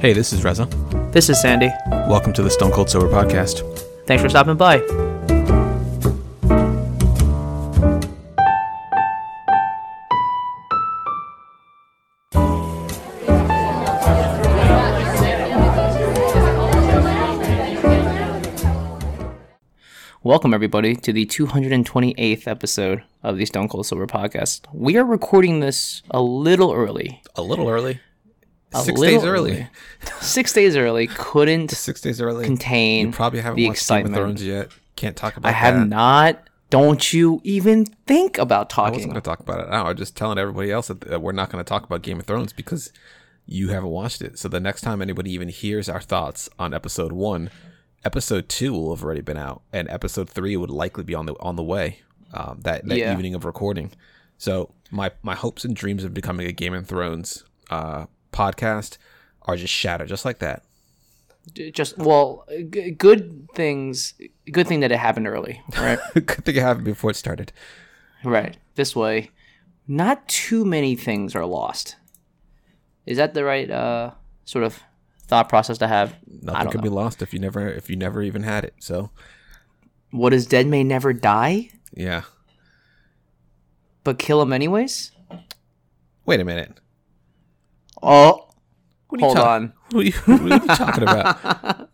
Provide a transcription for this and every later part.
Hey, this is Reza. This is Sandy. Welcome to the Stone Cold Sober Podcast. Thanks for stopping by. Welcome, everybody, to the 228th episode of the Stone Cold Sober Podcast. We are recording this a little early. A little early. Six days early. Six days early. Couldn't Six days early. contain you probably haven't the watched excitement. Game of Thrones yet. Can't talk about I have that. not. Don't you even think about talking? I wasn't going to talk about it. No, I'm just telling everybody else that that we're not going to talk about Game of Thrones because you haven't watched it. So the next time anybody even hears our thoughts on episode one, episode two will have already been out, and episode three would likely be on the on the way. Um, that that Yeah. evening of recording. So my my hopes and dreams of becoming a Game of Thrones uh, podcast are just shattered, just like that. Just well, g- good things. Good thing that it happened early, right? Good thing it happened before it started. right. This way, not too many things are lost. Is that the right uh, sort of thought process to have? Nothing could know. be lost if you never if you never even had it. So What is dead may never die, yeah. but kill him anyways. Wait a minute. Oh, What are you hold talk- on. What are you, what are you talking about?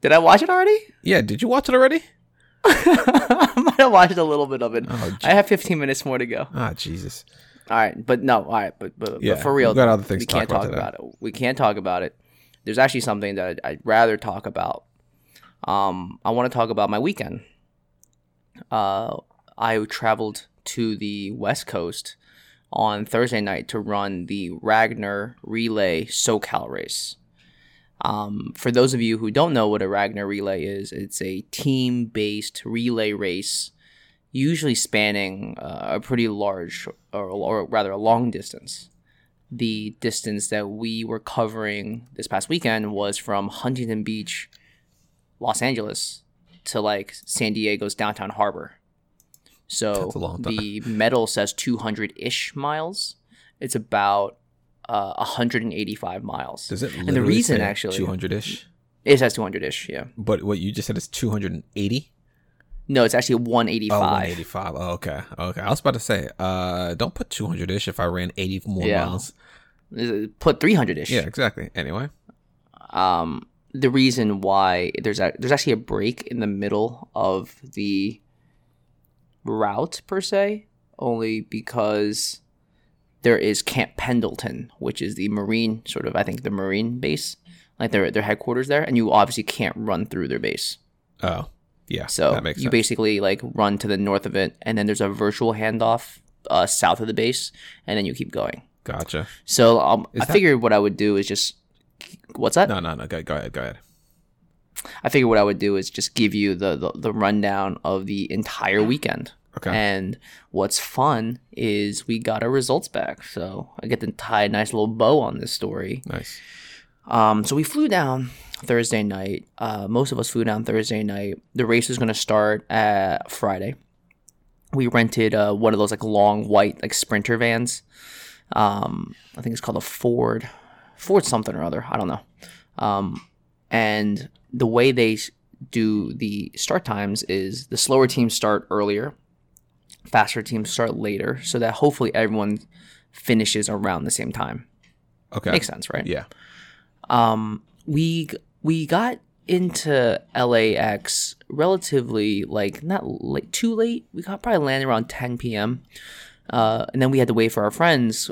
Did I watch it already? Yeah, did you watch it already? I might have watched a little bit of it. Oh, I have 15 minutes more to go. Ah, Jesus. All right, but no, all right, but but, Yeah, but for real, we've got other things we can't about talk about it. We can't talk about it. There's actually something that I'd, I'd rather talk about. Um, I want to talk about my weekend. Uh, I traveled to the West Coast on Thursday night to run the Ragnar Relay SoCal race. Um, for those of you who don't know what a Ragnar Relay is, it's a team-based relay race usually spanning uh, a pretty large or, or rather a long distance. The distance that we were covering this past weekend was from Huntington Beach, Los Angeles, to like San Diego's downtown harbor. So That's a long time. the medal says 200 ish miles. It's about uh, 185 miles. Does it And the reason, actually- 200 ish? It says 200 ish, yeah. But what you just said is 280? No, it's actually Oh, 185. 185. Oh, okay. Okay. I was about to say, uh, don't put 200 ish if I ran 80 more Yeah. miles. Put 300 ish. Yeah, exactly. Anyway. um, the reason why there's a, there's actually a break in the middle of the route per se, only because there is Camp Pendleton, which is the Marine sort of I think the Marine base, like their their headquarters there, and you obviously can't run through their base. Oh, yeah. So that makes you sense. basically like run to the north of it, and then there's a virtual handoff uh, south of the base, and then you keep going. Gotcha. So um, I that- figured what I would do is just what's that? No, no, no. Go, go ahead. Go ahead. I figured what I would do is just give you the, the, the rundown of the entire weekend. Okay. And what's fun is we got our results back. So I get to tie a nice little bow on this story. nice. Um, so we flew down Thursday night. Uh, most of us flew down Thursday night. The race is going to start at Friday. We rented uh, one of those like long white like sprinter vans. Um, I think it's called a Ford, Ford something or other. I don't know. Um, and the way they do the start times is the slower teams start earlier, faster teams start later, so that hopefully everyone finishes around the same time. Okay. Makes sense, right? Yeah. um we we got into LAX relatively like not late, too late. We got probably landed around 10 p.m. Uh, and then we had to wait for our friends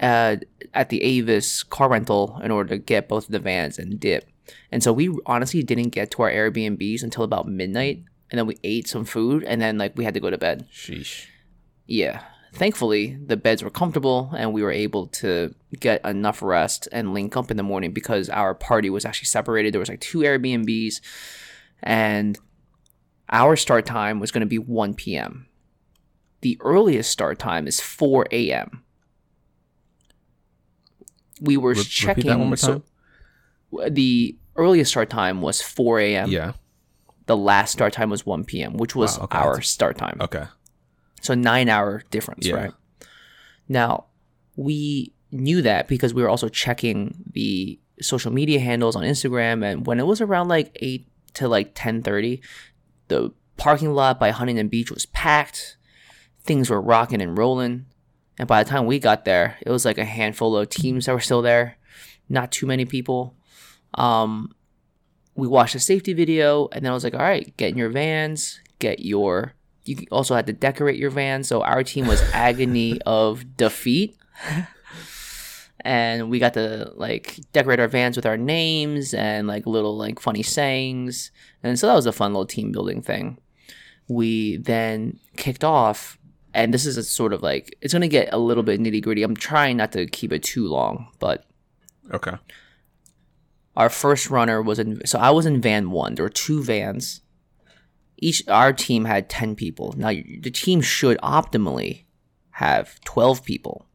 uh, at the Avis car rental in order to get both of the vans and dip. And so we honestly didn't get to our Airbnbs until about midnight. And then we ate some food and then like we had to go to bed. Sheesh. Yeah. Thankfully, the beds were comfortable and we were able to get enough rest and link up in the morning because our party was actually separated. There was like two Airbnbs and our start time was going to be 1 p.m. The earliest start time is 4 a.m. We were Re- checking. that one more so- the earliest start time was 4 a.m. Yeah. The last start time was 1 p.m., which was Wow, okay, our start time. Okay. So nine hour difference, Yeah. right? Now, we knew that because we were also checking the social media handles on Instagram, and when it was around like eight to like ten thirty, the parking lot by Huntington Beach was packed. Things were rocking and rolling, and by the time we got there, it was like a handful of teams that were still there, not too many people. Um, we watched a safety video, and then I was like, all right, get in your vans, get your. You also had to decorate your van, so our team was agony of defeat and we got to like decorate our vans with our names and like little like funny sayings and so that was a fun little team building thing we then kicked off and this is a sort of like it's going to get a little bit nitty gritty i'm trying not to keep it too long but Okay. Our first runner was in so i was in van one. There were two vans. Each our team had 10 people. Now the team should optimally have 12 people.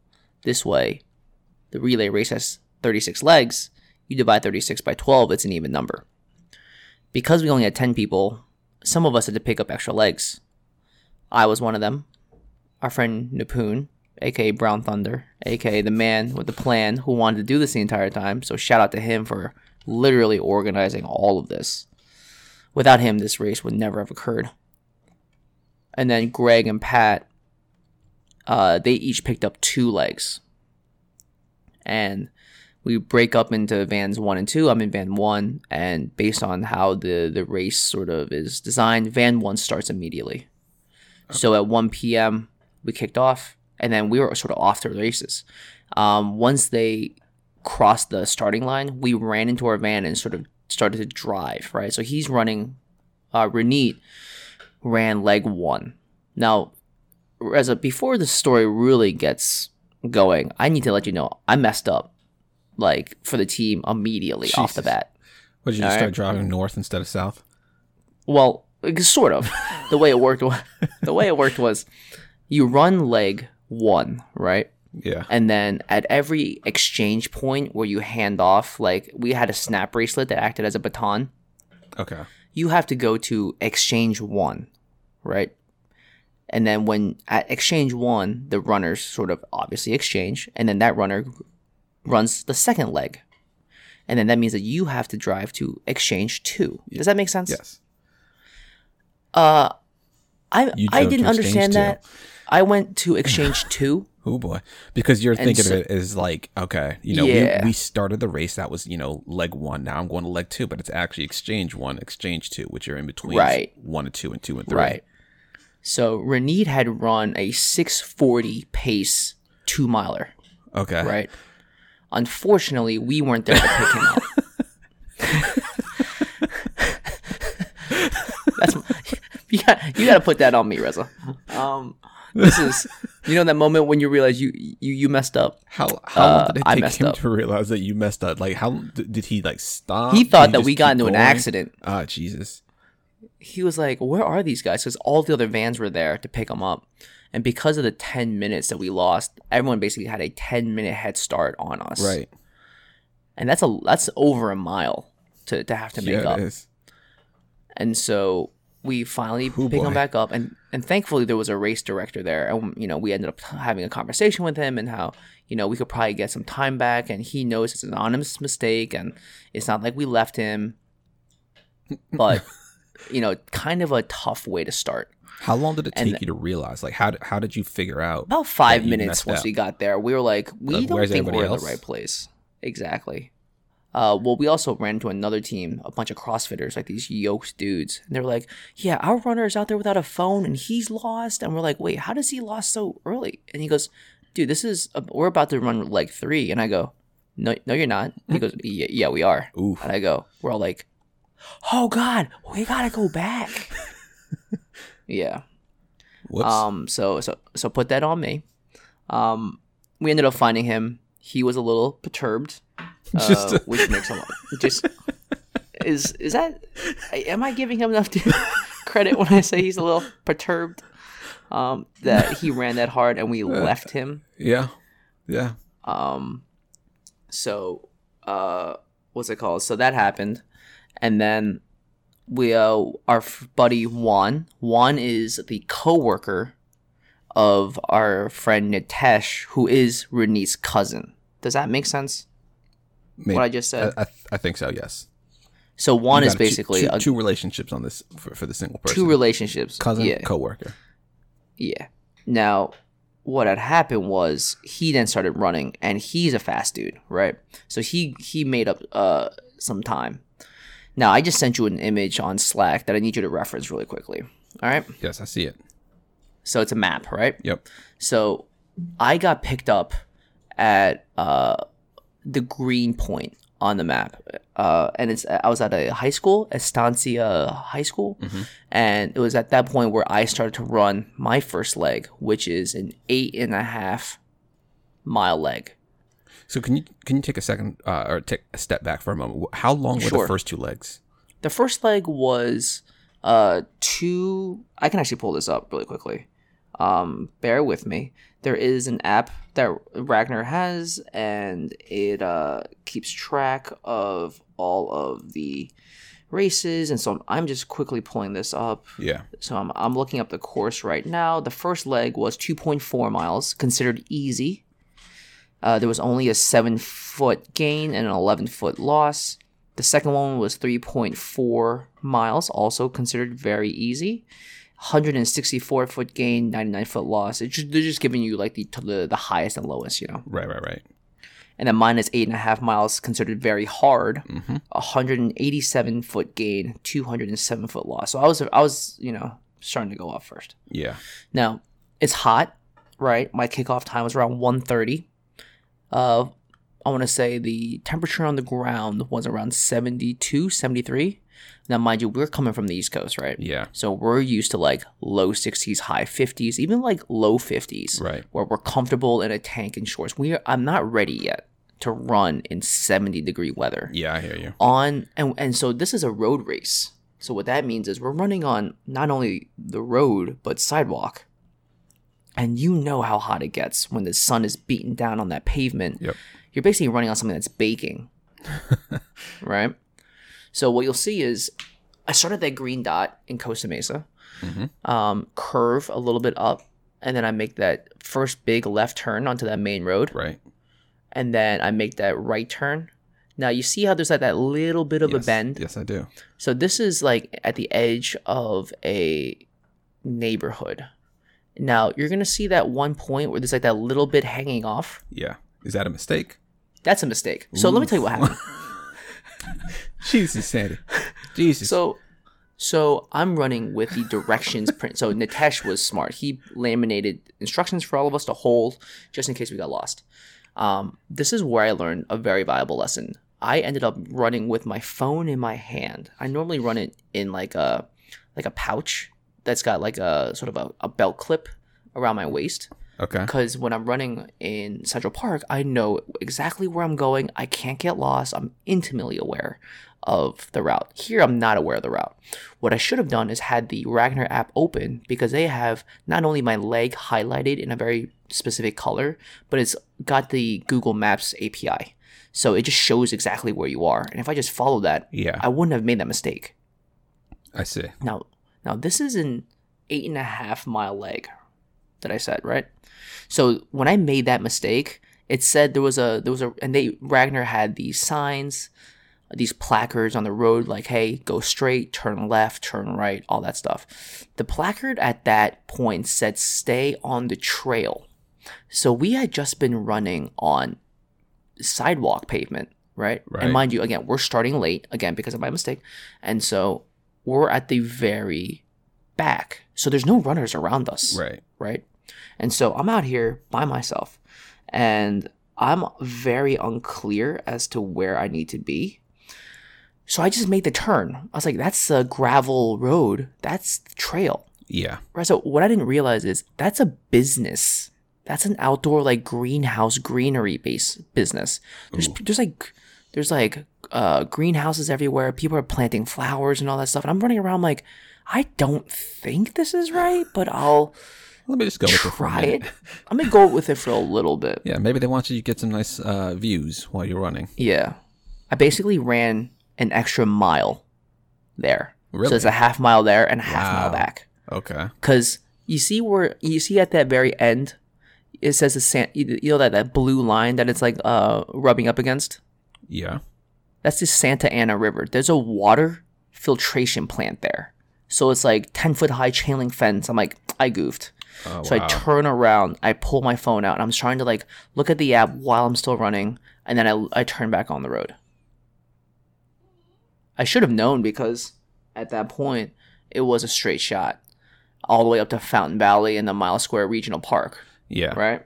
This way the relay race has 36 legs. You divide 36 by 12 it's an even number. Because we only had 10 people some of us had to pick up extra legs. I was one of them. Our friend Napoon, aka Brown Thunder, aka the man with the plan who wanted to do this the entire time. So shout out to him for literally organizing all of this. Without him, this race would never have occurred. And then Greg and Pat, uh, they each picked up two legs. And we break up into vans one and two. I'm in van one, and based on how the, the race sort of is designed, van one starts immediately. So at 1 p.m., we kicked off, and then we were sort of off to the races. Um, once they crossed the starting line, we ran into our van and sort of started to drive. Right, so he's running. Uh, Renit ran leg one. Now, as a before the story really gets going, I need to let you know I messed up, like for the team immediately off the bat. What did you start right. driving north instead of south? Well, sort of. the way it worked, the way it worked was, you run leg one, right? Yeah. And then at every exchange point where you hand off, like we had a snap bracelet that acted as a baton, Okay. you have to go to exchange one, right? And then when at exchange one, the runners sort of obviously exchange, and then that runner runs the second leg. And then that means that you have to drive to exchange two. Does that make sense? Yes. Uh, I I didn't understand two. that. I went to exchange two. Oh boy. Because you're And thinking so- of it as like, okay, you know, Yeah. we, we started the race that was, you know, leg one. Now I'm going to leg two, but it's actually exchange one, exchange two, which are in between Right. one and two and two and three. Right. So Renit had run a 640 pace two miler, Okay. right? Unfortunately, we weren't there to pick him up. That's you got you got to put that on me, Reza. Um, this is you know that moment when you realize you you you messed up. How how long Uh, did it I take messed him up. to realize that you messed up? Like how did he like stop? He thought that we got into an accident. Ah, Jesus. he was like, "Where are these guys?" Because all the other vans were there to pick them up, and because of the ten minutes that we lost, everyone basically had a ten minute head start on us. Right. and that's a that's over a mile to to have to make yeah, up. it is. And so we finally Oh, pick boy. him back up, and and thankfully there was a race director there, and you know we ended up having a conversation with him and how you know we could probably get some time back, and he knows it's an honest mistake, and it's not like we left him, but you know, kind of a tough way to start. How long did it And take you to realize? Like how how did you figure out? About five minutes once up. we got there, we were like, we Like, don't think we're in the right place. Exactly. Uh, well, we also ran into another team, a bunch of CrossFitters, like these yoked dudes. And they're like, yeah, our runner is out there without a phone and he's lost. And we're like, wait, how does he lost so early? And he goes, dude, this is, a, we're about to run leg three. And I go, no, no, you're not. He goes, yeah, yeah, we are. Oof. And I go, we're all like, oh God, we gotta go back. yeah. Whoops. Um, so so so put that on me. Um, we ended up finding him. He was a little perturbed, uh, Just- which makes a lot. Just is is that? Am I giving him enough credit when I say he's a little perturbed? Um, that he ran that hard and we left him. yeah. Yeah. Um, so uh, what's it called? So that happened, and then we uh, our f- buddy Juan. Juan is the coworker of our friend Nitesh, who is Renit's cousin. Does that make sense? Maybe. What I just said. I, I, I think so. Yes. so one is basically two relationships on this for, for the single person. two relationships. cousin, Yeah. coworker. Yeah. Now, what had happened was he then started running, and he's a fast dude, right? So he he made up uh some time. Now I just sent you an image on Slack that I need you to reference really quickly. All right. Yes, I see it. So it's a map, right? Yep. So I got picked up at uh the green point on the map. Uh, and it's I was at a high school, Estancia High School, and it was at that point where I started to run my first leg, which is an eight and a half mile leg. So can you can you take a second uh, or take a step back for a moment? How long were Sure. the first two legs? The first leg was uh two. I can actually pull this up really quickly. Um, bear with me. There is an app that Ragnar has, and it uh, keeps track of all of the races. And so I'm, I'm just quickly pulling this up. Yeah. So I'm, I'm looking up the course right now. The first leg was 2.4 miles, considered easy. Uh, there was only a seven foot gain and an 11 foot loss. The second one was 3.4 miles, also considered very easy. 164 foot gain, 99 foot loss. It's just, they're just giving you like the, the the highest and lowest, you know. Right. Right. Right. And then mine is eight and a half miles, considered very hard. Mm-hmm. 187 foot gain, 207 foot loss. So I was I was you know starting to go up first. Yeah. Now it's hot, right? My kickoff time was around 1:30. Uh, I want to say the temperature on the ground was around 72, 73. Now, mind you, we're coming from the East Coast, right? Yeah. So we're used to like low 60s, high 50s, even like low 50s, Right. where we're comfortable in a tank and shorts. We are, I'm not ready yet to run in 70 degree weather Yeah. I hear you. on and and so this is a road race. So what that means is we're running on not only the road but sidewalk. And you know how hot it gets when the sun is beating down on that pavement. Yep. You're basically running on something that's baking. right? So what you'll see is I started that green dot in Costa Mesa. Mhm. Um, curve a little bit up and then I make that first big left turn onto that main road Right. and then I make that right turn. Now you see how there's like that little bit of yes. a bend. Yes, I do. So this is like at the edge of a neighborhood. Now you're gonna see that one point where there's like that little bit hanging off. Yeah. Is that a mistake? That's a mistake. So let me tell you what happened. Jesus, Sandy. Jesus. So, so I'm running with the directions print. So Nitesh was smart. He laminated instructions for all of us to hold, just in case we got lost. Um, this is where I learned a very valuable lesson. I ended up running with my phone in my hand. I normally run it in like a like a pouch that's got like a sort of a, a belt clip around my waist okay. because when I'm running in Central Park, I know exactly where I'm going. I can't get lost. I'm intimately aware of the route. Here, I'm not aware of the route. What I should have done is had the Ragnar app open because they have not only my leg highlighted in a very specific color, but it's got the Google Maps API. So it just shows exactly where you are. And if I just follow that, Yeah. I wouldn't have made that mistake. I see. Now, now this is an eight and a half mile leg that I said, right? So when I made that mistake, it said there was a there was a and they Ragnar had these signs, these placards on the road like, "Hey, go straight, turn left, turn right," all that stuff. The placard at that point said, "Stay on the trail." So we had just been running on sidewalk pavement, right? Right. And mind you, again, we're starting late again because of my mistake, and so we're at the very back. So there's no runners around us Right. right? And so I'm out here by myself and I'm very unclear as to where I need to be. So I just made the turn. I was like, that's a gravel road. That's the trail. Yeah. Right. So what I didn't realize is that's a business. That's an outdoor like greenhouse greenery base business. There's there's like there's like uh greenhouses everywhere. People are planting flowers and all that stuff. And I'm running around like, I don't think this is right, but I'll Let me just go with it try it. I'm gonna go with it for a little bit. Yeah, maybe they want you to get some nice uh, views while you're running. Yeah. I basically ran an extra mile there. Really? So it's a half mile there and a half mile back. Okay. Cause you see where you see at that very end, it says the sand. You know that that blue line that it's like uh rubbing up against. Yeah. That's the Santa Ana River. There's a water filtration plant there. So it's like 10 foot high chain link fence. I'm like, I goofed. Oh, so I turn around, I pull my phone out, and I'm trying to like look at the app while I'm still running, and then I, I turn back on the road. I should have known because at that point it was a straight shot all the way up to Fountain Valley and the Mile Square Regional Park yeah. right?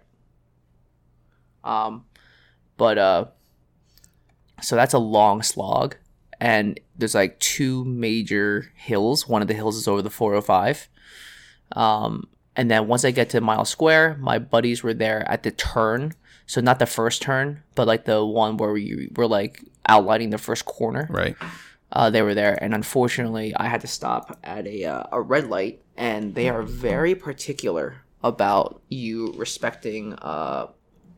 Um, but uh, so that's a long slog, and there's like two major hills. One of the hills is over the 405. Um, and then once I get to Mile Square, my buddies were there at the turn. So not the first turn, but like the one where we were like outlining the first corner Right. Uh, they were there, and unfortunately, I had to stop at a uh, a red light, and they are very particular about you respecting uh,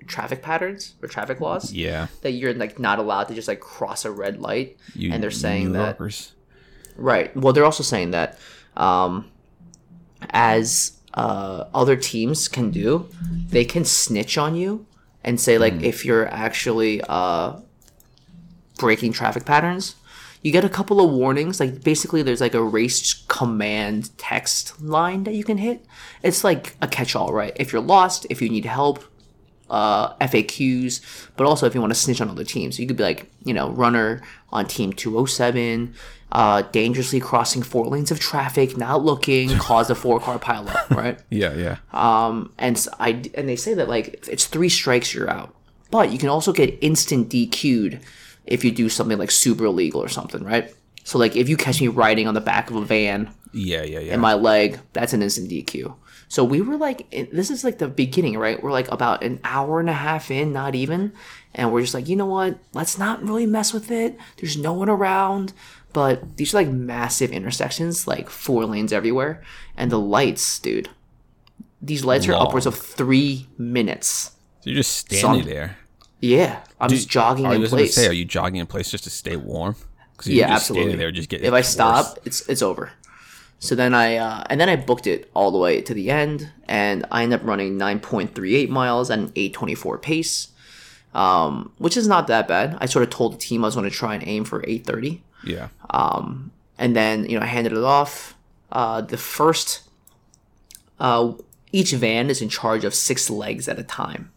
traffic patterns or traffic laws. Yeah. That you're like not allowed to just like cross a red light, You and they're saying that. Right. Well, they're also saying that um, as uh, other teams can do, they can snitch on you and say like if you're actually uh, breaking traffic patterns. You get a couple of warnings. Like basically, there's like a race command text line that you can hit. It's like a catch-all, right? If you're lost, if you need help, uh, FAQs, but also if you want to snitch on other teams. So you could be like, you know, runner on team 207, uh, dangerously crossing four lanes of traffic, not looking, caused a four car pileup, right? Yeah, yeah. Um, and s- I and they say that like if it's three strikes, you're out. But you can also get instant DQ'd if you do something like super illegal or something, right? So like if you catch me riding on the back of a van yeah, yeah, yeah. in my leg, that's an instant DQ. So we were like, this is like the beginning, right? We're like about an hour and a half in, not even. And we're just like, you know what? Let's not really mess with it. There's no one around. But these are like massive intersections, like four lanes everywhere. And the lights, dude, these lights are upwards of three minutes. so you're just standing Some- there. Yeah. I'm just jogging I in was going to place. say, are you jogging in place just to stay warm? Yeah, absolutely. there, just getting. if I worse. stop, it's it's over. So then I uh, and then I booked it all the way to the end, and I ended up running 9.38 miles at an 8:24 pace, um, which is not that bad. I sort of told the team I was going to try and aim for 8:30, Yeah. and then you know I handed it off. Uh, the first, uh, each van is in charge of six legs at a time.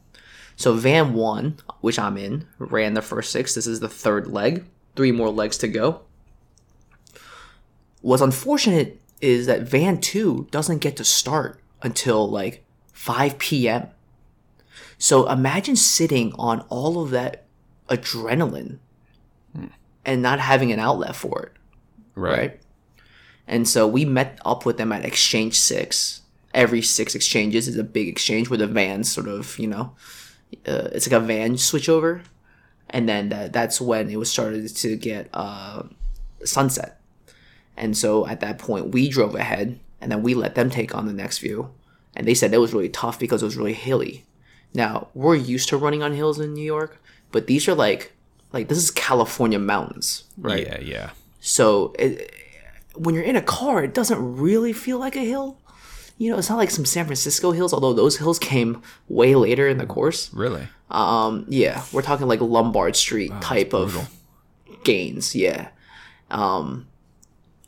So van one, which I'm in, ran the first six. This is the third leg. Three more legs to go. What's unfortunate is that van two doesn't get to start until like 5 p.m. So imagine sitting on all of that adrenaline and not having an outlet for it Right. right? And so we met up with them at Exchange Six. Every six exchanges is a big exchange where the vans sort of, you know, uh, it's like a van switchover, and then that, that's when it was started to get uh, sunset. And so at that point, we drove ahead, and then we let them take on the next view. And they said it was really tough because it was really hilly. Now we're used to running on hills in New York, but these are like, like this is California mountains, right? Yeah, yeah. So it, when you're in a car, it doesn't really feel like a hill. You know, it's not like some San Francisco hills, although those hills came way later in the course. Really? Um, yeah, we're talking like Lombard Street type of gains. Yeah. Um,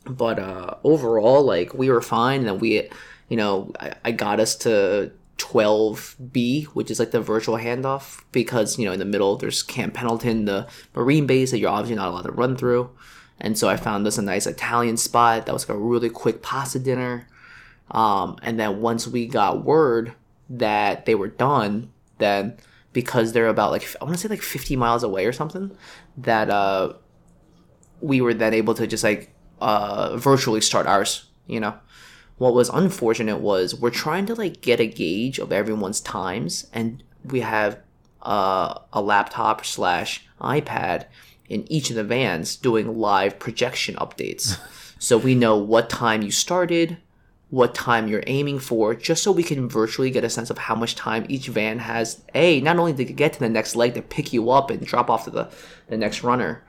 but uh, overall, like we were fine, and then we, you know, I, I got us to 12B, which is like the virtual handoff, because you know in the middle there's Camp Pendleton, the Marine base that you're obviously not allowed to run through, and so I found us a nice Italian spot that was like a really quick pasta dinner. Um, and then once we got word that they were done, then because they're about like I want to say like 50 miles away or something, that uh, we were then able to just like uh, virtually start ours. You know, what was unfortunate was we're trying to like get a gauge of everyone's times, and we have uh, a laptop slash iPad in each of the vans doing live projection updates. so we know what time you started, what time you're aiming for, just so we can virtually get a sense of how much time each van has. A, not only to get to the next leg to pick you up and drop off to the, the next runner,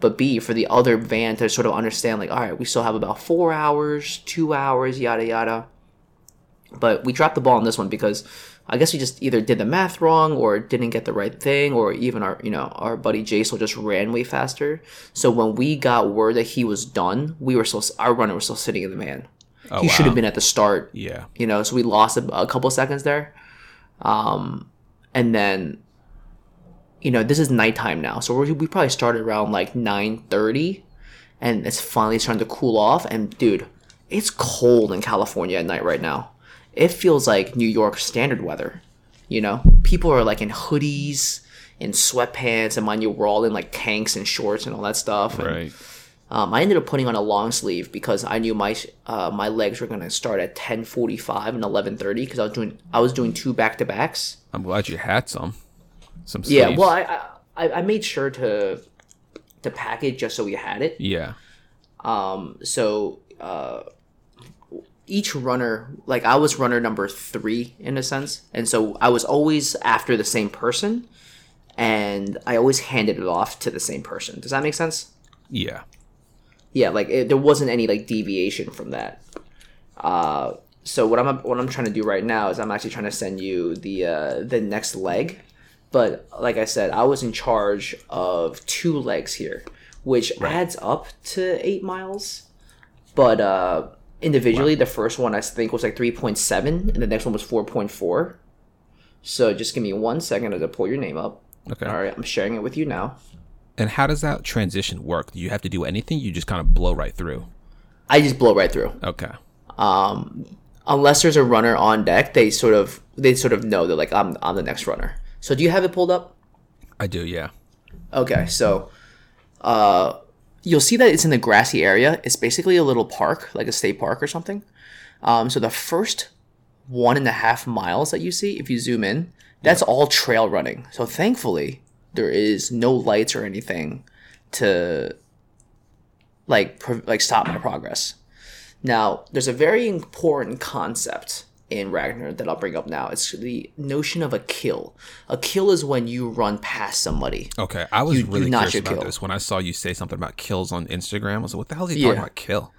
but B, for the other van to sort of understand, like, all right, we still have about four hours, two hours, yada, yada. But we dropped the ball on this one because I guess we just either did the math wrong or didn't get the right thing, or even our you know our buddy Jason just ran way faster. So when we got word that he was done, we were still our runner was still sitting in the man. Oh, he should have been at the start Yeah. you know so we lost a, a couple seconds there. Um and then you know this is nighttime now so we we probably started around like 9.30 and it's finally starting to cool off. And dude it's cold in california at night right now. It feels like new york standard weather you know? People are like in hoodies in sweatpants and mind you we're all in like tanks and shorts and all that stuff. And, Right. Um, I ended up putting on a long sleeve because I knew my uh, my legs were gonna start at ten forty five and eleven thirty because I was doing I was doing two back to backs. I'm glad you had some. Some Yeah, well, I, I I made sure to to pack it just so we had it. yeah. Um, so uh, each runner, like I was runner number three in a sense, and so I was always after the same person, and I always handed it off to the same person. Does that make sense? Yeah. Yeah like it, there wasn't any like deviation from that. Uh so what i'm what i'm trying to do right now is i'm actually trying to send you the uh the next leg. But like i said i was in charge of two legs here which adds up to eight miles. But uh individually the first one i think was like 3.7 and the next one was 4.4 so just give me one second as i pull your name up. Okay. all right i'm sharing it with you now And how does that transition work? Do you have to do anything? You just kind of blow right through. i just blow right through Okay. um, unless there's a runner on deck, they sort of they sort of know they're like I'm I'm the next runner. So do you have it pulled up? I do. Yeah. Okay, so uh, you'll see that it's in the grassy area. It's basically a little park, like a state park or something. Um, so the first one and a half miles that you see, if you zoom in, that's all trail running. So thankfully, there is no lights or anything to like pre- like stop my progress. Now, there's a very important concept in Ragnar that I'll bring up now. It's the notion of a kill. A kill is when you run past somebody. Okay. I was You- really curious about kill. this when I saw you say something about kills on Instagram. I was like, what the hell is he Yeah. talking about? Kill.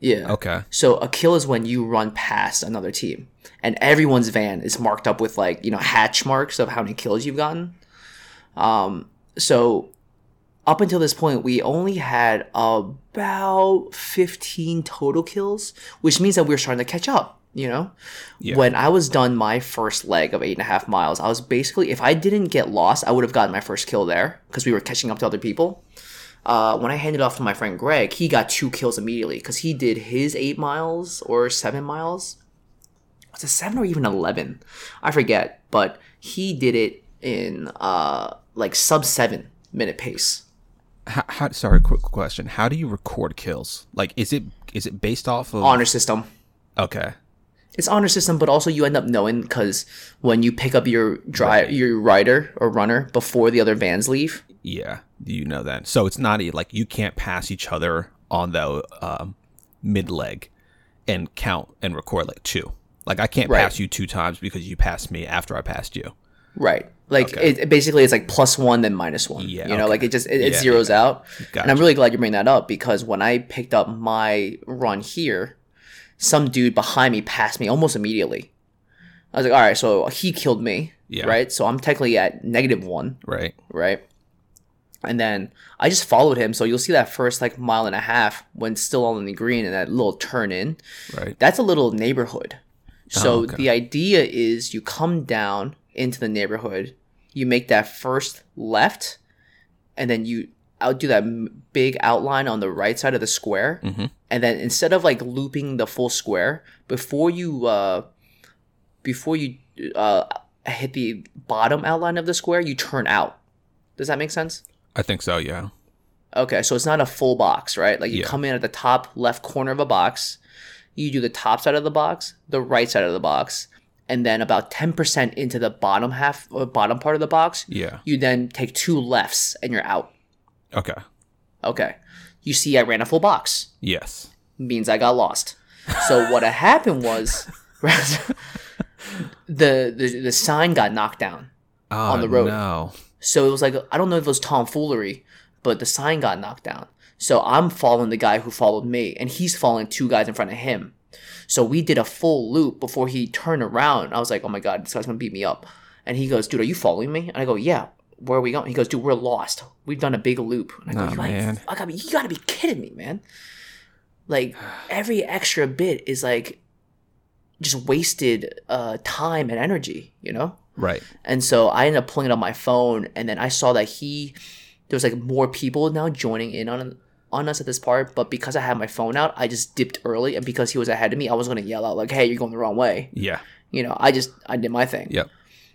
Yeah. Okay. So a kill is when you run past another team, and everyone's van is marked up with like you know hatch marks of how many kills you've gotten. Um, so up until this point, we only had about fifteen total kills, which means that we're starting to catch up. You know, Yeah. when I was done my first leg of eight and a half miles, I was basically if I didn't get lost, I would have gotten my first kill there because we were catching up to other people uh, when I handed off to my friend Greg, he got two kills immediately because he did his eight miles or seven miles. Was it seven or even eleven? I forget, but he did it in uh, like sub seven minute pace. How, how, sorry, quick question. How do you record kills? Like, is it is it based off of? Honor system. Okay. It's honor system, but also you end up knowing because when you pick up your dri- Right. your rider or runner before the other vans leave, Yeah. You know that. So it's not like you can't pass each other on the um, mid leg and count and record like two. Like I can't Right. pass you two times because you passed me after I passed you. Right. Like Okay. it, basically it's like plus one then minus one. Yeah, You know, okay. like it just it, it Yeah, zeroes out. And I'm really glad you bring that up because when I picked up my run here, some dude behind me passed me almost immediately. I was like, all right, so he killed me. Yeah. Right. So I'm technically at negative one. Right. Right. And then I just followed him. So you'll see that first like mile and a half when still on the green and that little turn in Right. that's a little neighborhood. So Oh, okay. the idea is you come down into the neighborhood, you make that first left, and then you out do that big outline on the right side of the square, Mhm. and then instead of like looping the full square before you uh before you uh hit the bottom outline of the square, you turn out. Does that make sense? I think so. Yeah. Okay, so it's not a full box, right? Like you Yeah. come in at the top left corner of a box, you do the top side of the box, the right side of the box, and then about 10% into the bottom half or bottom part of the box, Yeah. you then take two lefts and you're out. Okay. Okay. You see I ran a full box. Yes. Means I got lost. So what happened was the, the the sign got knocked down. Ah, on the road. No. So it was like I don't know if it was tomfoolery, but the sign got knocked down. So I'm following the guy who followed me, and he's following two guys in front of him. So we did a full loop before he turned around. I was like, oh my god, this guy's gonna beat me up. And he goes, dude, are you following me? And I go, yeah. Where are we going? He goes, dude, we're lost. We've done a big loop. And I go, Oh, you, man. Like, I gotta you gotta be kidding me, man. Like every extra bit is like just wasted uh, time and energy, you know? Right. And so I ended up pulling it on my phone, and then I saw that he there was like more people now joining in on on us at this part. But because I had my phone out, I just dipped early, and because he was ahead of me, I was gonna yell out like, "Hey, you're going the wrong way!" Yeah. You know, I just I did my thing. Yep.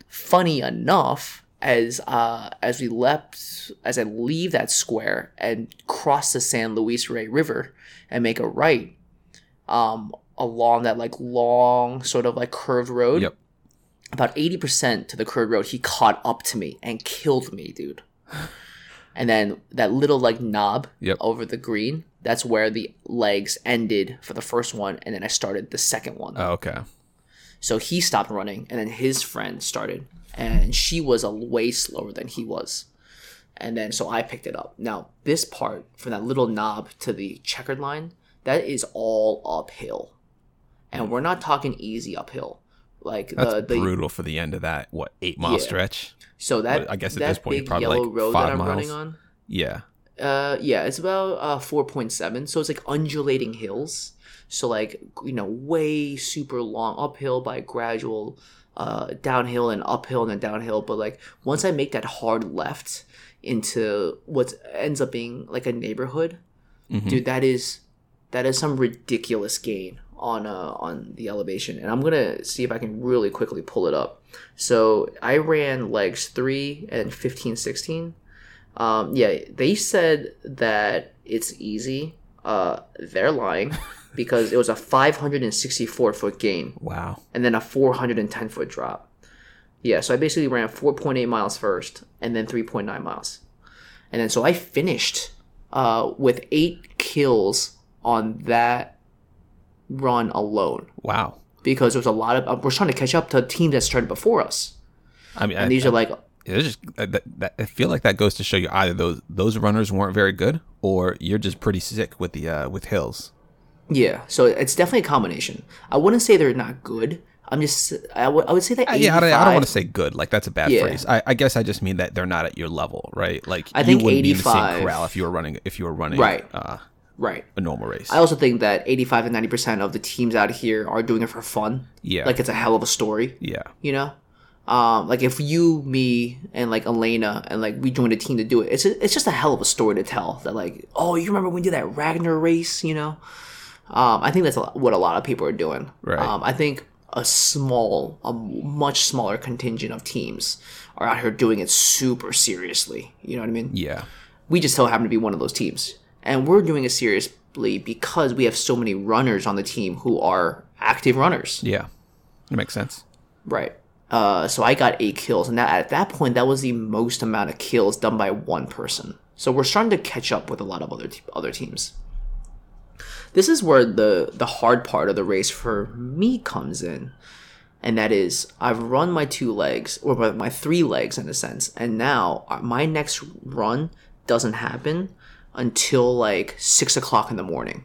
Funny enough, as uh as we left, as I leave that square and cross the San Luis Rey River and make a right, um, along that like long sort of like curved road Yep. about 80% to the curved road, he caught up to me and killed me, dude. And then that little like knob Yep. over the green, that's where the legs ended for the first one. And then I started the second one. Oh, okay. So he stopped running and then his friend started. And she was a way slower than he was. And then so I picked it up. Now, this part from that little knob to the checkered line, that is all uphill. And we're not talking easy uphill. Like That's the, the brutal for the end of that what eight mile Yeah. stretch. So that Well, I guess at this point, you're probably, like, road five that I'm miles. running on, Yeah. uh, yeah, it's about uh four point seven. So it's like undulating hills. So like you know, way super long uphill by gradual, uh, downhill and uphill and then downhill. But like once I make that hard left into what ends up being like a neighborhood, Mhm. dude, that is that is some ridiculous gain on uh on the elevation. And I'm gonna see if I can really quickly pull it up. So I ran legs three and 15, 16. Um, yeah, they said that it's easy. Uh, they're lying because it was a 564 foot gain Wow. and then a 410 foot drop. Yeah, so I basically ran 4.8 miles first and then 3.9 miles. And then so I finished uh, with eight kills on that run alone Wow. because there was a lot of, uh, we're trying to catch up to teams that started before us. I mean, I, And these I, are like, it's just uh, that, that, I feel like that goes to show you either those those runners weren't very good, or you're just pretty sick with the uh, with hills. yeah, so it's definitely a combination. I wouldn't say they're not good. I'm just, I would say that Uh, yeah, I don't, I don't want to say good. Like that's a bad Yeah. phrase. I, I guess I just mean that they're not at your level, right? Like I think you wouldn't be in the same 85 corral if you were running if you were running Right. uh, Right. a normal race. I also think that 85 and 90% of the teams out here are doing it for fun. yeah, Like it's a hell of a story, yeah, you know? Um, like if you, me, and like Elena, and like we joined a team to do it, it's a, it's just a hell of a story to tell. That like, oh, you remember when we did that Ragnar race, you know? Um, I think that's a lot- what a lot of people are doing. Right. Um, I think a small, a much smaller contingent of teams are out here doing it super seriously. You know what I mean? yeah, we just so happen to be one of those teams. And we're doing it seriously because we have so many runners on the team who are active runners. yeah. It makes sense. Right. Uh, so I got eight kills, and that at that point, that was the most amount of kills done by one person. So we're starting to catch up with a lot of other te- other teams. This is where the the hard part of the race for me comes in, and that is I've run my two legs or my- my three legs in a sense, and now uh, my next run doesn't happen until like six o'clock in the morning.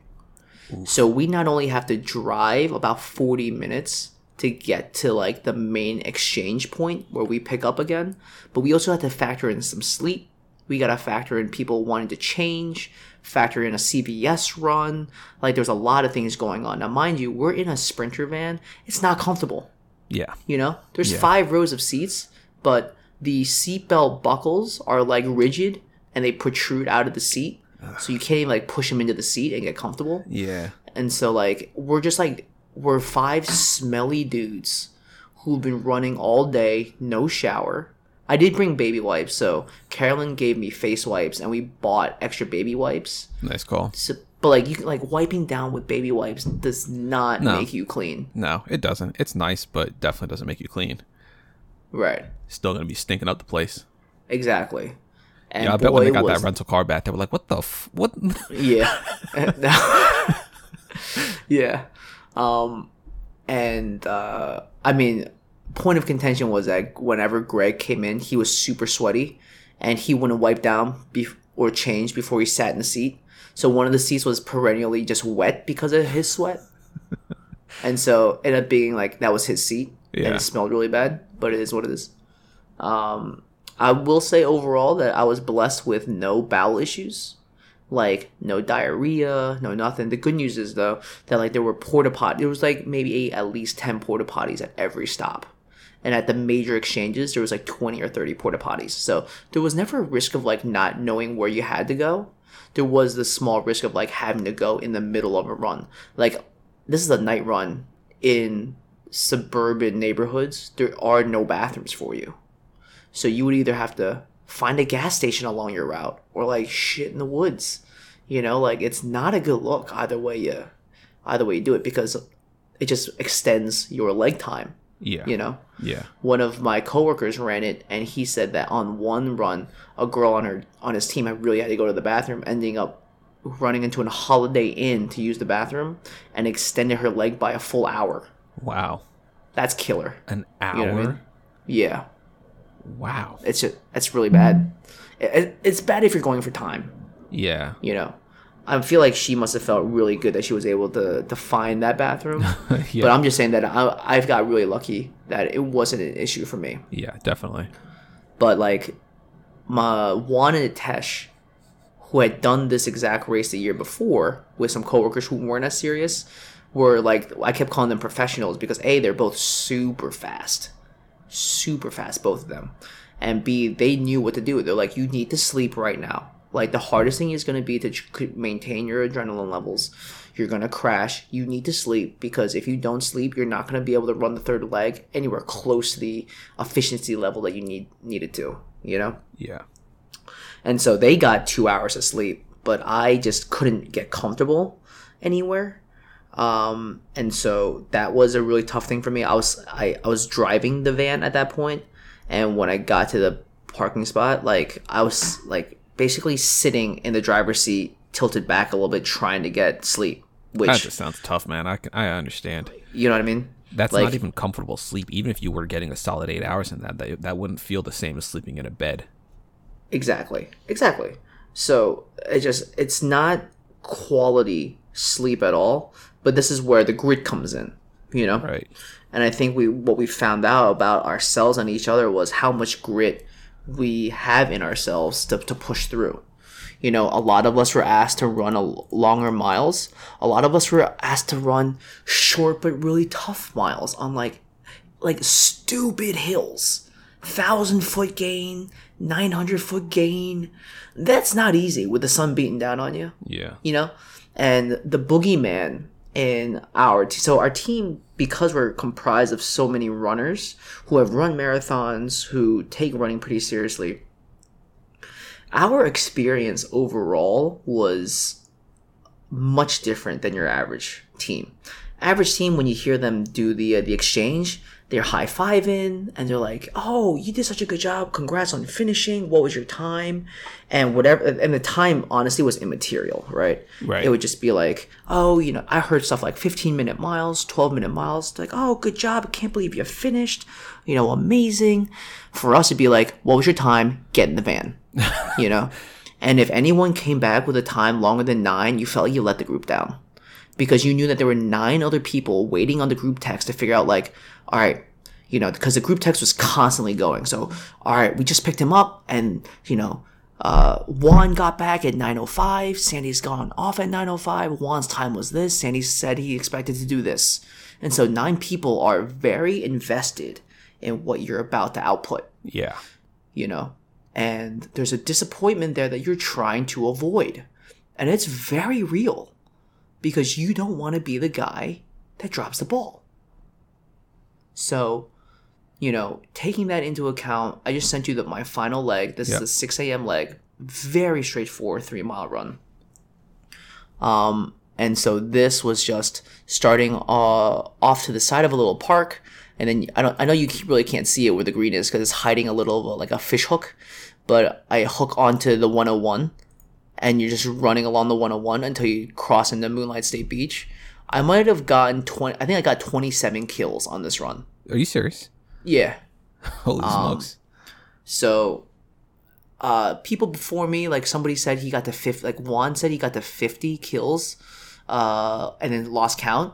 So we not only have to drive about 40 minutes to get to like the main exchange point where we pick up again, but we also have to factor in some sleep. We got to factor in people wanting to change, factor in a CVS run. Like there's a lot of things going on. Now, mind you, we're in a sprinter van. It's not comfortable. Yeah, You know, there's Yeah. five rows of seats, but the seatbelt buckles are like rigid and they protrude out of the seat. So you can't even like push them into the seat and get comfortable. yeah, And so like we're just like we're five smelly dudes who've been running all day, no shower. I did bring baby wipes, so Carolyn gave me face wipes and we bought extra baby wipes. nice call. So, but like you can like wiping down with baby wipes does not No. make you clean. No, it doesn't. It's nice, but definitely doesn't make you clean. Right. Still gonna be stinking up the place. Exactly. And yeah, I bet when they boy, got that rental car back, they were like, "What the f- what?" Yeah. yeah. Um and uh I mean point of contention was that whenever Greg came in, he was super sweaty and he wouldn't wipe down bef- or change before he sat in the seat. So one of the seats was perennially just wet because of his sweat. and so it ended up being like that was his seat, and it smelled really bad. But it is what it is. Um, I will say overall that I was blessed with no bowel issues, like no diarrhea, no nothing. The good news is though that like there were porta pot. There was like maybe at least ten porta potties at every stop. And at the major exchanges, there was like 20 or 30 porta potties. So there was never a risk of like not knowing where you had to go. There was the small risk of like having to go in the middle of a run. Like this is a night run in suburban neighborhoods. There are no bathrooms for you. So you would either have to find a gas station along your route or like shit in the woods. You know, like it's not a good look either way you either way you do it because it just extends your leg time, Yeah. you know Yeah. one of my coworkers ran it and he said that on one run a girl on her on his team had really had to go to the bathroom ending up running into a holiday inn to use the bathroom and extended her leg by a full hour Wow. that's killer An hour. You know I mean? yeah Wow. it's just, it's really bad it, it- it's bad if you're going for time Yeah. you know i feel like she must have felt really good that she was able to to find that bathroom yeah. but i'm just saying that I, i've got really lucky that it wasn't an issue for me yeah. Definitely. but like my Juan and Tesh, who had done this exact race the year before with some coworkers who weren't as serious, were like I kept calling them professionals because a they're both super fast, super fast both of them, and b they knew what to do. They're like you need to sleep right now. Like the hardest thing is going to be to maintain your adrenaline levels. You're going to crash. You need to sleep because if you don't sleep, you're not going to be able to run the third leg anywhere close to the efficiency level that you need needed to. You know. Yeah. And so they got two hours of sleep, but I just couldn't get comfortable anywhere. Um, and so that was a really tough thing for me. I was I, I was driving the van at that point, and when I got to the parking spot, like I was like basically sitting in the driver's seat, tilted back a little bit, trying to get sleep. Which That just sounds tough, man. I can, I understand. you know what I mean? That's Like- not even comfortable sleep. Even if you were getting a solid eight hours in that, that, that wouldn't feel the same as sleeping in a bed. Exactly. Exactly. So it just it's not quality sleep at all, but this is where the grit comes in, you know? Right. And I think we what we found out about ourselves and each other was how much grit we have in ourselves to, to push through. You know, a lot of us were asked to run a longer miles. A lot of us were asked to run short but really tough miles on like like stupid hills. Thousand foot gain, nine hundred foot gain. That's not easy with the sun beating down on you Yeah. you know and the boogeyman in our so our team because we're comprised of so many runners who have run marathons who take running pretty seriously our experience overall was much different than your average team. Average team when you hear them do the uh, the exchange they're high-fiving and they're like oh you did such a good job. Congrats on finishing. What was your time? And whatever and the time honestly was immaterial right? Right. it would just be like oh you know i heard stuff like 15 minute miles 12 minute miles. Like oh good job. I can't believe you finished. You know amazing. For us it'd be like what was your time? Get in the van. You know? And if anyone came back with a time longer than nine you felt like you let the group down because you knew that there were nine other people waiting on the group text to figure out like all right you know because the group text was constantly going. So all right we just picked him up and you know uh, Juan got back at 9.05 sandy's gone off at 9.05 juan's time was this. Sandy said he expected to do this. And so nine people are very invested in what you're about to output. Yeah. you know and there's a disappointment there that you're trying to avoid. And it's very real because you don't want to be the guy that drops the ball. So you know taking that into account i just sent you the, my final leg. This Yep. is a 6 a.m leg. Very straightforward three mile run. Um and so this was just starting uh, off to the side of a little park. And then I don't I know you really can't see it where the green is because it's hiding a little of a, like a fish hook, but I hook onto the 101, and you're just running along the 101 until you cross into Moonlight State Beach. I might have gotten 20. I think I got 27 kills on this run. Are you serious? Yeah. Holy Um, smokes. So, uh, people before me, like somebody said he got to 50, like Juan said he got to 50 kills, uh, and then lost count.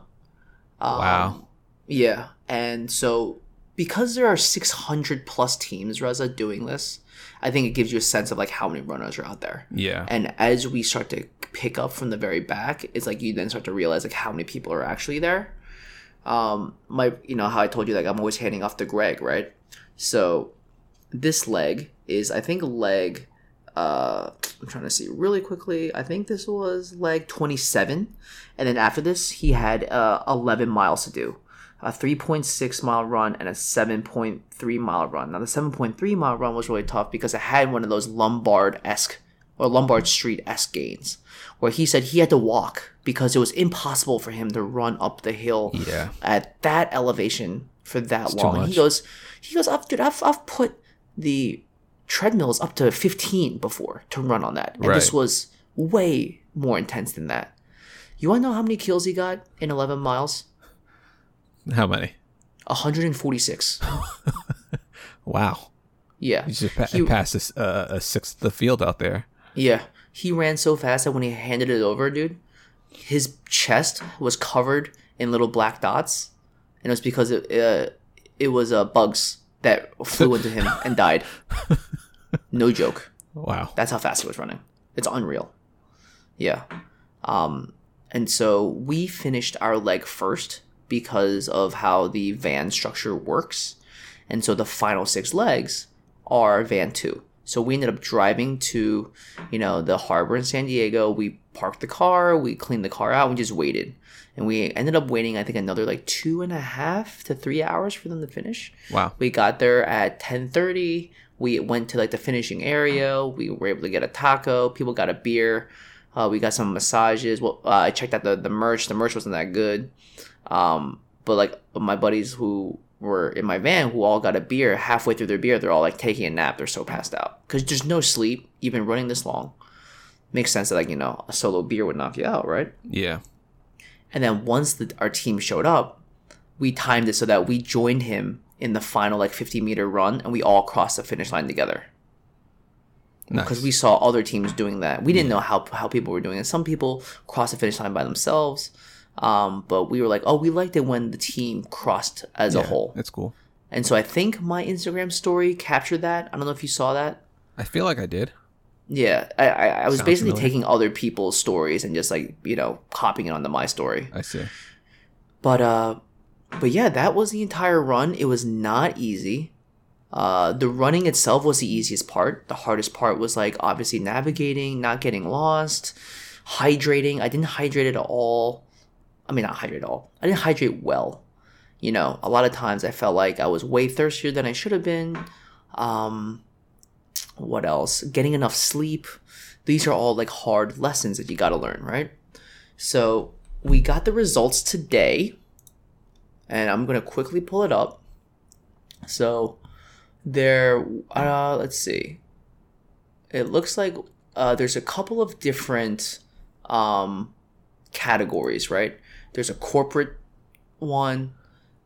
Um, Wow. Yeah, and so because there are 600 plus teams, Reza, doing this, I think it gives you a sense of like how many runners are out there. Yeah. And as we start to pick up from the very back, it's like you then start to realize like how many people are actually there. Um, my, you know how I told you like I'm always handing off to Greg, right? So this leg is I think leg. Uh, I'm trying to see really quickly. I think this was leg 27, and then after this he had uh 11 miles to do. A 3.6 mile run and a 7.3 mile run. Now the 7.3 mile run was really tough because it had one of those Lombard esque or Lombard Street esque gains, where he said he had to walk because it was impossible for him to run up the hill Yeah. at that elevation for that too long. He goes, he goes up, dude. I've, I've put the treadmills up to 15 before to run on that, and this was way more intense than that. You want to know how many kills he got in 11 miles? How many? 146. Wow. Yeah. You just pa- He- passed a, uh, a sixth of the field out there. Yeah, he ran so fast that when he handed it over, dude, his chest was covered in little black dots, and it was because it uh, it was uh, bugs that flew into him and died. No joke. Wow. That's how fast he was running. It's unreal. Yeah. Um, and so we finished our leg first because of how the van structure works. And so the final six legs are van two. So we ended up driving to, you know, the harbor in San Diego. We parked the car, we cleaned the car out, we just waited. And we ended up waiting, I think, another like two and a half to three hours for them to finish. Wow. We got there at 10:30. We went to like the finishing area. We were able to get a taco. People got a beer. Uh, we got some massages. Well, uh, I checked out the, the merch. The merch wasn't that good. Um, but like my buddies who were in my van, who all got a beer, halfway through their beer, they're all like taking a nap. They're so passed out because there's no sleep. You've been running this long. Makes sense that like you know a solo beer would knock you out, right? Yeah. And then once the, our team showed up, we timed it so that we joined him in the final like 50 meter run and we all crossed the finish line together. Nice. Because we saw other teams doing that. We didn't know how, how people were doing it. Some people crossed the finish line by themselves. Um, but we were like, oh, we liked it when the team crossed as a whole. It's cool. And so I think my Instagram story captured that. I don't know if you saw that. I feel like I did. Yeah, I, I, I was Sounds basically familiar. taking other people's stories and just like, you know, copying it onto my story. I see. But uh but yeah, that was the entire run. It was not easy. Uh the running itself was the easiest part. The hardest part was like obviously navigating, not getting lost, hydrating. I didn't hydrate at all. I mean not hydrate at all. I didn't hydrate well. You know, a lot of times I felt like I was way thirstier than I should have been. Um what else? Getting enough sleep. These are all like hard lessons that you got to learn, right? So, we got the results today and I'm gonna quickly pull it up. So there, uh, let's see. It looks like uh, there's a couple of different um, categories, right? There's a corporate one.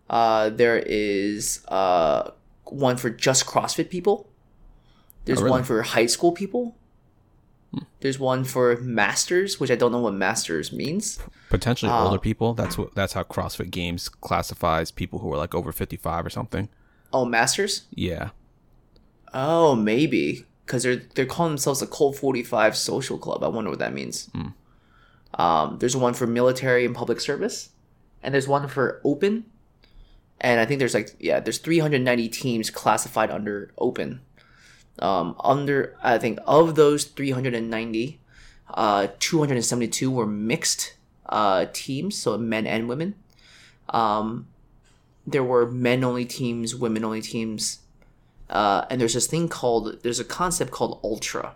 Uh, there is uh, one for just CrossFit people. There's Oh, really? one for high school people. There's one for masters, which I don't know what masters means. Potentially Uh, older people. That's what. That's how CrossFit Games classifies people who are like over fifty five or something. Oh, masters. Yeah. Oh, maybe because they're they're calling themselves a Colt Forty Five Social Club. I wonder what that means. Um, there's one for military and public service, and there's one for open, and I think there's like yeah, there's 390 teams classified under open. Um, under I think of those 390, uh, 272 were mixed uh, teams, so men and women. Um, there were men only teams, women only teams, uh, and there's this thing called there's a concept called ultra.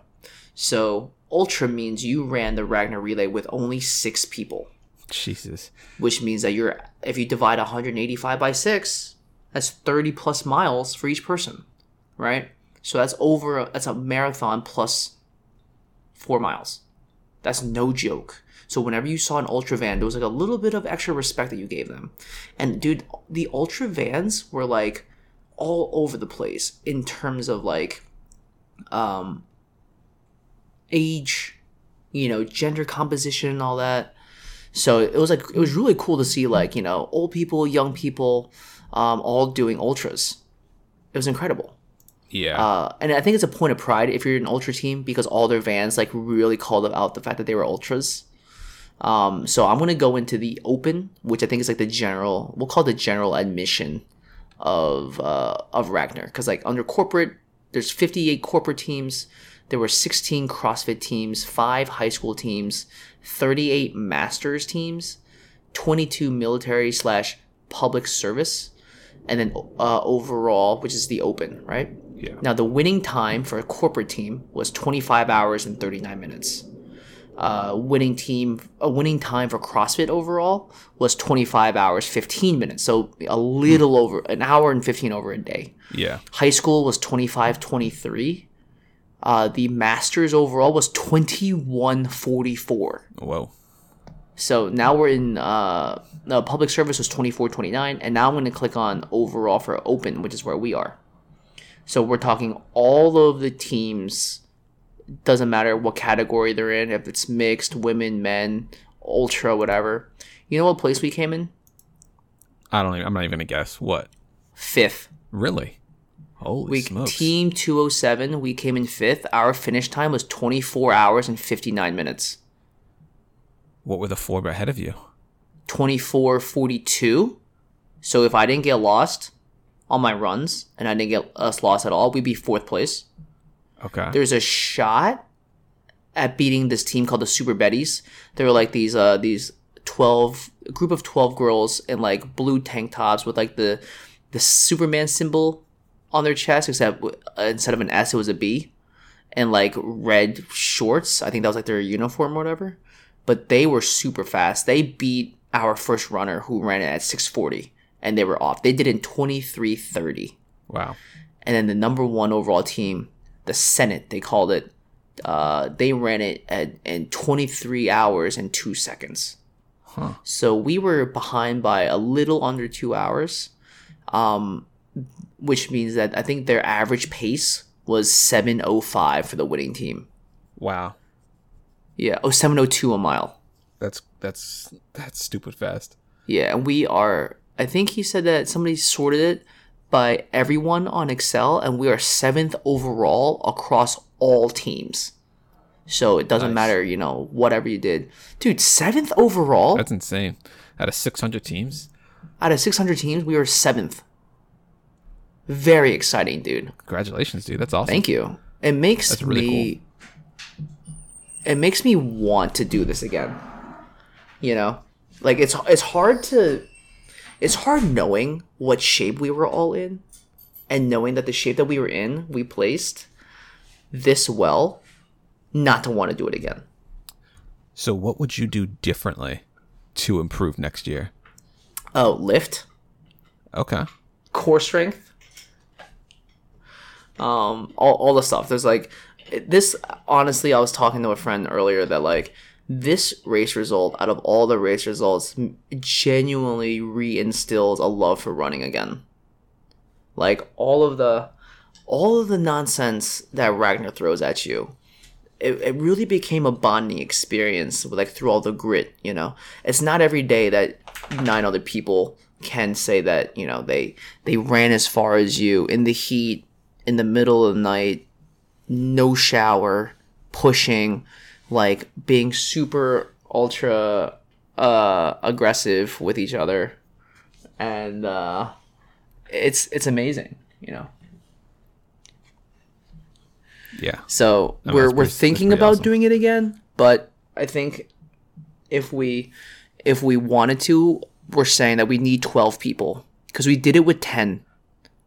So ultra means you ran the Ragnar relay with only six people, Jesus. which means that you're if you divide 185 by six, that's 30 plus miles for each person, right? So that's over that's a marathon plus four miles. That's no joke. So whenever you saw an ultra van, there was like a little bit of extra respect that you gave them. And dude, the ultra vans were like all over the place in terms of like um age, you know, gender composition and all that. So it was like it was really cool to see like you know old people, young people, um, all doing ultras. It was incredible. Yeah. Uh, and I think it's a point of pride if you're an ultra team because all their vans like really called out the fact that they were ultras. Um, so I'm gonna go into the open, which I think is like the general. We'll call it the general admission of uh, of Ragnar because like under corporate, there's 58 corporate teams. There were 16 CrossFit teams, five high school teams, 38 masters teams, 22 military slash public service, and then uh, overall, which is the open, right? yeah. Now, the winning time for a corporate team was 25 hours and 39 minutes. Uh, winning team, a winning time for CrossFit overall was 25 hours 15 minutes. So a little over an hour and 15 over a day. Yeah. High school was 25 23. Uh, the Masters overall was 21 44. Whoa. So now we're in uh, the public service was 24 29. And now I'm going to click on overall for open, which is where we are. So we're talking all of the teams. Doesn't matter what category they're in, if it's mixed, women, men, ultra, whatever. You know what place we came in? I don't even, I'm not even gonna guess. What? Fifth. Really? Holy We smokes. team 207. We came in fifth. Our finish time was 24 hours and 59 minutes. what were the four ahead of you? 24:42. So if I didn't get lost on my runs and I didn't get us lost at all, we'd be fourth place. Okay. There's a shot at beating this team called the Super Betties. They were like these uh these 12 group of 12 girls in like blue tank tops with like the the Superman symbol on their chest except instead of an S it was a B and like red shorts. I think that was like their uniform or whatever. But they were super fast. They beat our first runner who ran it at 640 and they were off. They did it in 23:30 wow. and then the number one overall team, the Senate, they called it. Uh, they ran it at in 23 hours and two seconds. Huh. So we were behind by a little under two hours, um, which means that I think their average pace was 7:05 for the winning team. Wow. Yeah, oh 7:02 a mile. That's that's that's stupid fast. Yeah, and we are. I think he said that somebody sorted it by everyone on Excel, and we are seventh overall across all teams. So it doesn't Nice. matter, you know, whatever you did, dude. Seventh overall That's insane. Out of 600 teams. out of 600 teams, we were seventh. Very exciting, dude. Congratulations, dude. That's awesome. Thank you. It makes That's really me. It makes me want to do this again. You know, like it's it's hard to, it's hard knowing what shape we were all in, and knowing that the shape that we were in we placed this well, not to want to do it again. So, what would you do differently to improve next year? Oh, lift, Okay. core strength, um, all, all the stuff. There's like this. Honestly, I was talking to a friend earlier that like this race result out of all the race results genuinely reinstills a love for running again. Like all of the all of the nonsense that Ragnar throws at you. It, it really became a bonding experience like through all the grit you know it's not every day that nine other people can say that you know they they ran as far as you in the heat in the middle of the night no shower pushing like being super ultra uh aggressive with each other and uh it's it's amazing you know Yeah. so mean, we're we're pretty- thinking about awesome. doing it again, but I think if we if we wanted to, we're saying that we need twelve people because we did it with ten.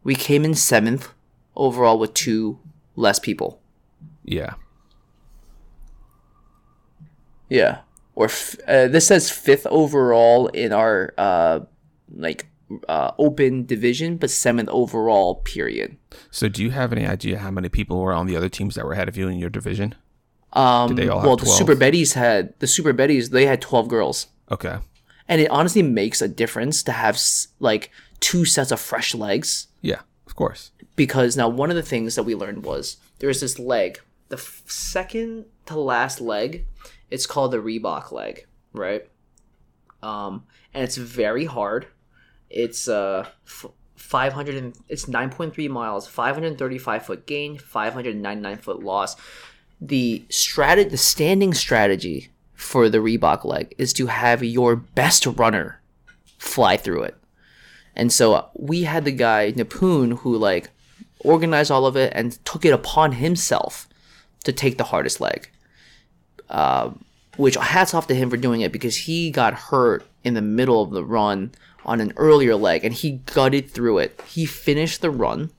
We came in seventh overall with two less people. Yeah. Yeah, or f- uh, this says fifth overall in our uh like uh open division, but seventh overall period. So, do you have any idea how many people were on the other teams that were ahead of you in your division? Um, they all have well, the Super Betties had the Super Betties. They had twelve girls. Okay. and it honestly makes a difference to have like two sets of fresh legs Yeah. Of course. because now one of the things that we learned was there's this leg the f- second to last leg it's called the reebok leg right um, and it's very hard. It's uh, f- 500 and it's 9.3 miles, 535 foot gain, 599 foot loss. The strat, the standing strategy for the Reebok leg is to have your best runner fly through it. And so uh, we had the guy Napoon who like organized all of it and took it upon himself to take the hardest leg. Um, which hats off to him for doing it because he got hurt in the middle of the run on an earlier leg and he gutted through it. He finished the run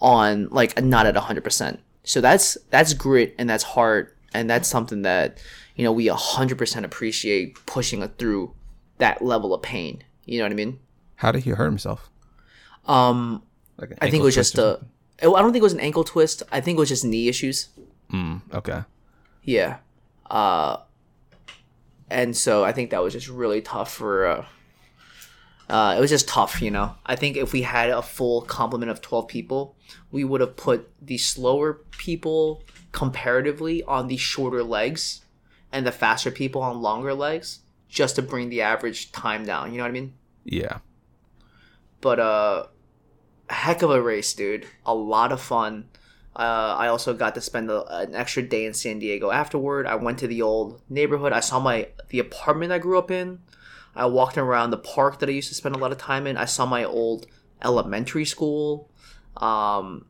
on like not at 100%. So that's that's grit and that's heart and that's something that you know we 100% appreciate pushing through that level of pain. You know what I mean? How did he hurt himself? Um Like I think it was just a? I don't think it was an ankle twist. I think it was just knee issues. Mm, okay. Yeah. Uh, and so I think that was just really tough for. Uh, uh, it was just tough, you know. I think if we had a full complement of 12 people, we would have put the slower people comparatively on the shorter legs and the faster people on longer legs just to bring the average time down. You know what I mean? Yeah. but uh heck of a race dude a lot of fun uh, i also got to spend a, an extra day in san diego. Afterward i went to the old neighborhood. I saw my the apartment i grew up in. I walked around the park that i used to spend a lot of time in. I saw my old elementary school. Um,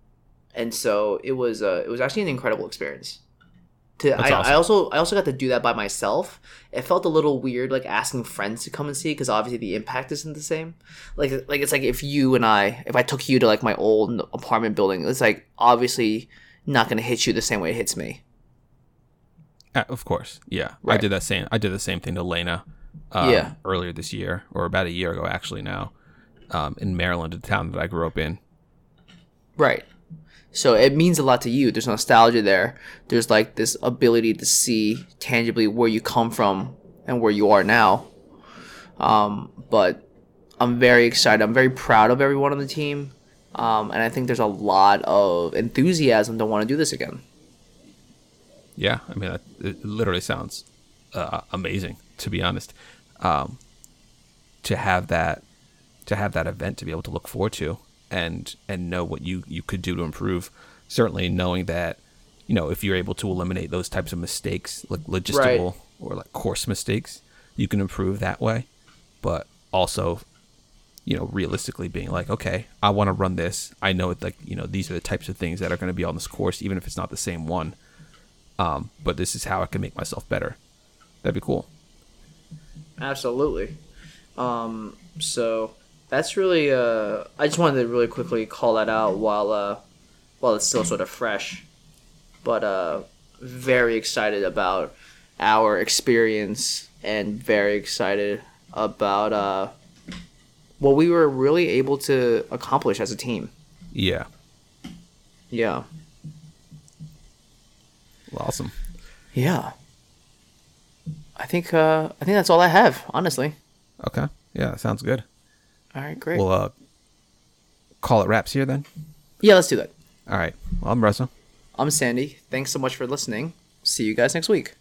and so it was uh, it was actually an incredible experience to I, awesome. I also I also got to do that by myself. It felt a little weird, like asking friends to come and see because obviously the impact isn't the same. Like like it's like if you and I, if I took you to like my old apartment building, it's like obviously not gonna hit you the same way it hits me. Uh, of course. Yeah. I did that same. I did the same thing to Lena. Um, Yeah. Earlier this year, or about a year ago, actually. Now, um, in Maryland, a town that I grew up in. Right. So it means a lot to you. There's nostalgia there. There's like this ability to see tangibly where you come from and where you are now. Um, but I'm very excited. I'm very proud of everyone on the team. Um, and I think there's a lot of enthusiasm to want to do this again. Yeah. I mean, it literally sounds uh, amazing. To be honest, um, to have that, to have that event to be able to look forward to, and and know what you you could do to improve. Certainly, knowing that, you know, if you're able to eliminate those types of mistakes, like logistical or like course mistakes, you can improve that way. But also, you know, realistically being like, okay, I want to run this. I know it like, you know, these are the types of things that are going to be on this course, even if it's not the same one. Um, but this is how I can make myself better. That'd be cool. Absolutely. Um, so that's really. Uh, I just wanted to really quickly call that out while uh, while it's still sort of fresh, but uh, very excited about our experience and very excited about uh, what we were really able to accomplish as a team. Yeah. Yeah. Awesome. Yeah. I think uh, I think that's all I have, honestly. Okay. Yeah, sounds good. All right, great. We'll uh, call it wraps here then. yeah, let's do that. All right. Well, I'm Russell. I'm Sandy. Thanks so much for listening. See you guys next week.